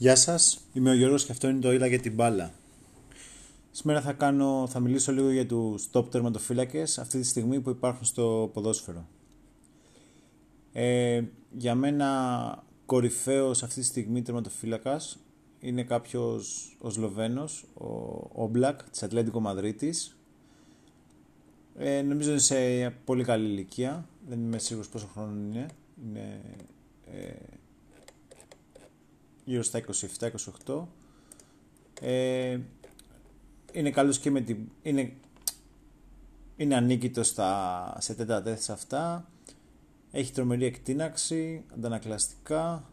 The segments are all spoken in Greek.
Γεια σας, είμαι ο Γιώργος και αυτό είναι το Ήλα για την μπάλα. Σήμερα θα, κάνω, θα μιλήσω λίγο για τους top τερματοφύλακες αυτή τη στιγμή που υπάρχουν στο ποδόσφαιρο. Ε, για μένα κορυφαίος αυτή τη στιγμή τερματοφύλακας είναι κάποιος ο Σλοβαίνος, ο Όμπλακ της Ατλέντικο Μαδρίτης. Ε, νομίζω είναι σε πολύ καλή ηλικία, δεν είμαι σίγουρος πόσο χρόνο είναι. Είναι ε, γύρω στα 27-28. Ε, είναι καλός και με την... Είναι, είναι ανίκητος στα, σε τέτα αυτά. Έχει τρομερή εκτείναξη, αντανακλαστικά.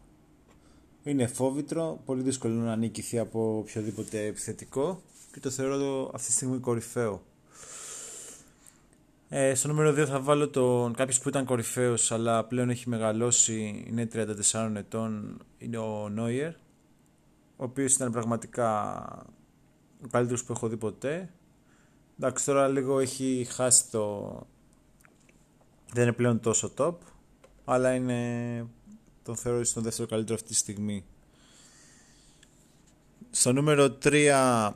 Είναι φόβητρο, πολύ δύσκολο να νικηθεί από οποιοδήποτε επιθετικό και το θεωρώ αυτή τη στιγμή κορυφαίο. Ε, στο νούμερο 2 θα βάλω τον κάποιος που ήταν κορυφαίος αλλά πλέον έχει μεγαλώσει, είναι 34 ετών, είναι ο Νόιερ ο οποίος ήταν πραγματικά ο καλύτερος που έχω δει ποτέ. Εντάξει τώρα λίγο έχει χάσει το... δεν είναι πλέον τόσο top αλλά είναι τον θεωρώ στον δεύτερο καλύτερο αυτή τη στιγμή. Στο νούμερο 3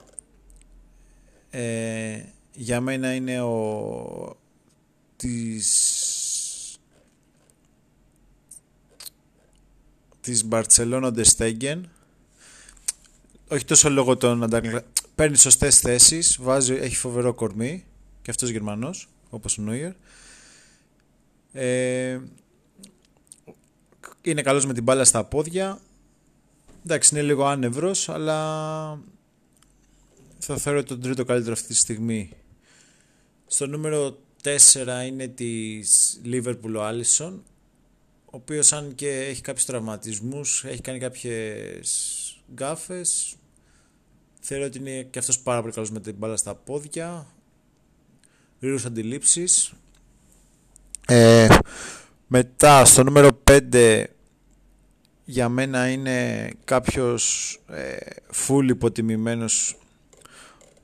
ε, για μένα είναι ο της της Barcelona de Stegen. Όχι τόσο λόγω των ανταγωνιστών παίρνει σωστές θέσεις, έχει φοβερό κορμί και αυτός Γερμανός όπως ο Νόιερ ε, είναι καλός με την μπάλα στα πόδια. Εντάξει είναι λίγο άνευρος αλλά θα θεωρώ τον τρίτο καλύτερο αυτή τη στιγμή. Στο νούμερο 4 είναι της Liverpool ο Άλισον ο οποίος αν και έχει κάποιους τραυματισμούς έχει κάνει κάποιες γκάφες. Θεωρώ ότι είναι και αυτός πάρα πολύ καλός με την μπάλα στα πόδια. Γρήγορες αντιλήψεις. Ε, μετά στο νούμερο 5 για μένα είναι κάποιος ε, full υποτιμημένος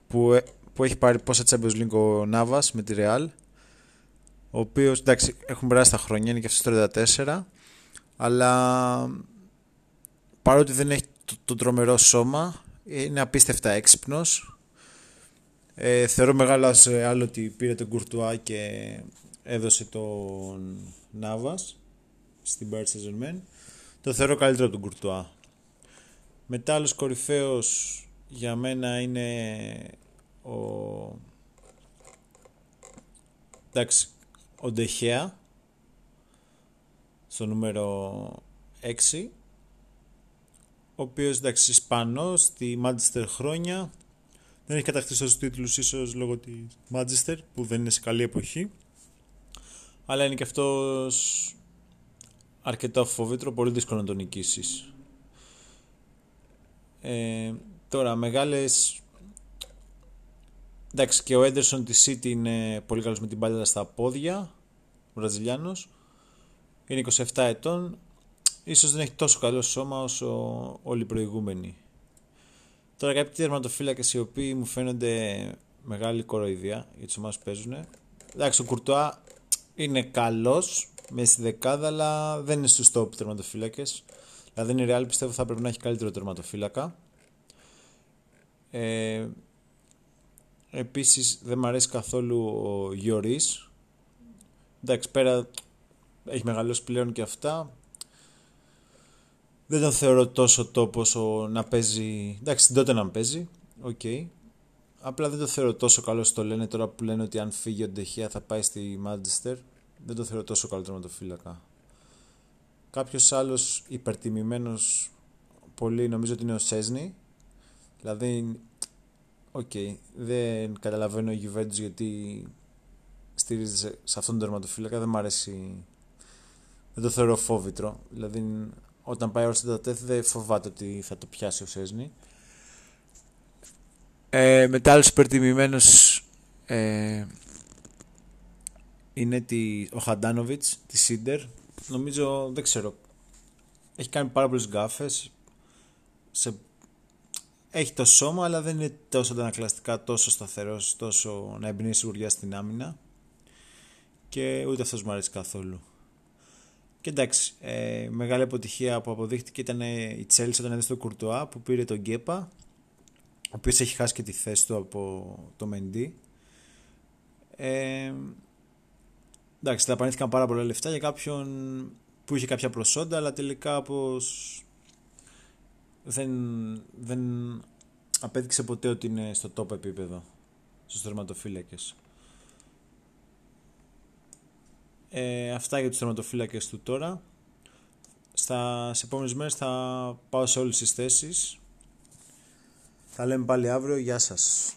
που, ε, που έχει πάρει πόσα Champions League ο Νάβας με τη Real ο οποίος εντάξει έχουν περάσει τα χρόνια, είναι και αυτός 34 αλλά παρότι δεν έχει το, το τρομερό σώμα είναι απίστευτα έξυπνος. Ε, θεωρώ μεγάλο άλλο ότι πήρε τον Κουρτουά και έδωσε τον Νάβας στην Paris saint το θεωρώ καλύτερο από τον Κουρτουά μετά άλλος κορυφαίος για μένα είναι ο εντάξει ο Ντεχέα στο νούμερο 6 ο οποίος εντάξει Ισπανός στη Μάντζεστερ χρόνια. Δεν έχει κατακτήσει τους τίτλους ίσως λόγω της Μάντζεστερ που δεν είναι σε καλή εποχή. Αλλά είναι και αυτός αρκετά φοβήτρο πολύ δύσκολο να τον νικήσεις. Ε, τώρα μεγάλες Εντάξει και ο Έντερσον της City είναι πολύ καλός με την μπάλα στα πόδια. Ο Βραζιλιάνος. Είναι 27 ετών. Ίσως δεν έχει τόσο καλό σώμα όσο όλοι οι προηγούμενοι. Τώρα κάποιοι τερματοφύλακες οι οποίοι μου φαίνονται μεγάλη κοροϊδία για τους ομάδες που παίζουν. Εντάξει ο Κουρτουά είναι καλός μέσα στη δεκάδα αλλά δεν είναι στους top τερματοφύλακες. Δηλαδή είναι Real πιστεύω θα πρέπει να έχει καλύτερο τερματοφύλακα. Ε, Επίσης δεν μου αρέσει καθόλου ο Γιωρίς. Εντάξει πέρα έχει μεγαλώσει πλέον και αυτά. Δεν τον θεωρώ τόσο τόπο όσο να παίζει. Εντάξει, τότε να παίζει. Οκ. Okay. Απλά δεν το θεωρώ τόσο καλό στο λένε τώρα που λένε ότι αν φύγει ο Ντεχεία θα πάει στη Μάντζεστερ. Δεν το θεωρώ τόσο καλό το φύλακα. Κάποιος άλλος υπερτιμημένος πολύ νομίζω ότι είναι ο Σέσνη. Δηλαδή Οκ. Okay. Δεν καταλαβαίνω η Juventus γιατί στηρίζεται σε αυτόν τον τερματοφύλακα. Δεν μου αρέσει. Δεν το θεωρώ φόβητρο. Δηλαδή, όταν πάει ο τέθη δεν φοβάται ότι θα το πιάσει ο Σέσνη. Ε, μετά άλλος υπερτιμημένος ε, είναι τη, ο Χαντάνοβιτς, τη Σίντερ. Νομίζω, δεν ξέρω, έχει κάνει πάρα πολλές γκάφες σε έχει το σώμα, αλλά δεν είναι τόσο αντανακλαστικά, τόσο σταθερός, τόσο να εμπνέει σιγουριά στην άμυνα. Και ούτε αυτός μου αρέσει καθόλου. Και εντάξει, ε, μεγάλη αποτυχία που αποδείχτηκε ήταν η Τσέλση όταν έδωσε το Κουρτουά που πήρε τον Γκέπα, ο οποίος έχει χάσει και τη θέση του από το Μεντί. Ε, εντάξει, δαπανήθηκαν πάρα πολλά λεφτά για κάποιον που είχε κάποια προσόντα, αλλά τελικά πως δεν, δεν απέδειξε ποτέ ότι είναι στο top επίπεδο στους τερματοφύλακες. Ε, αυτά για τους τερματοφύλακες του τώρα. Στα, σε επόμενες μέρες θα πάω σε όλες τις θέσεις. Θα λέμε πάλι αύριο. Γεια σας.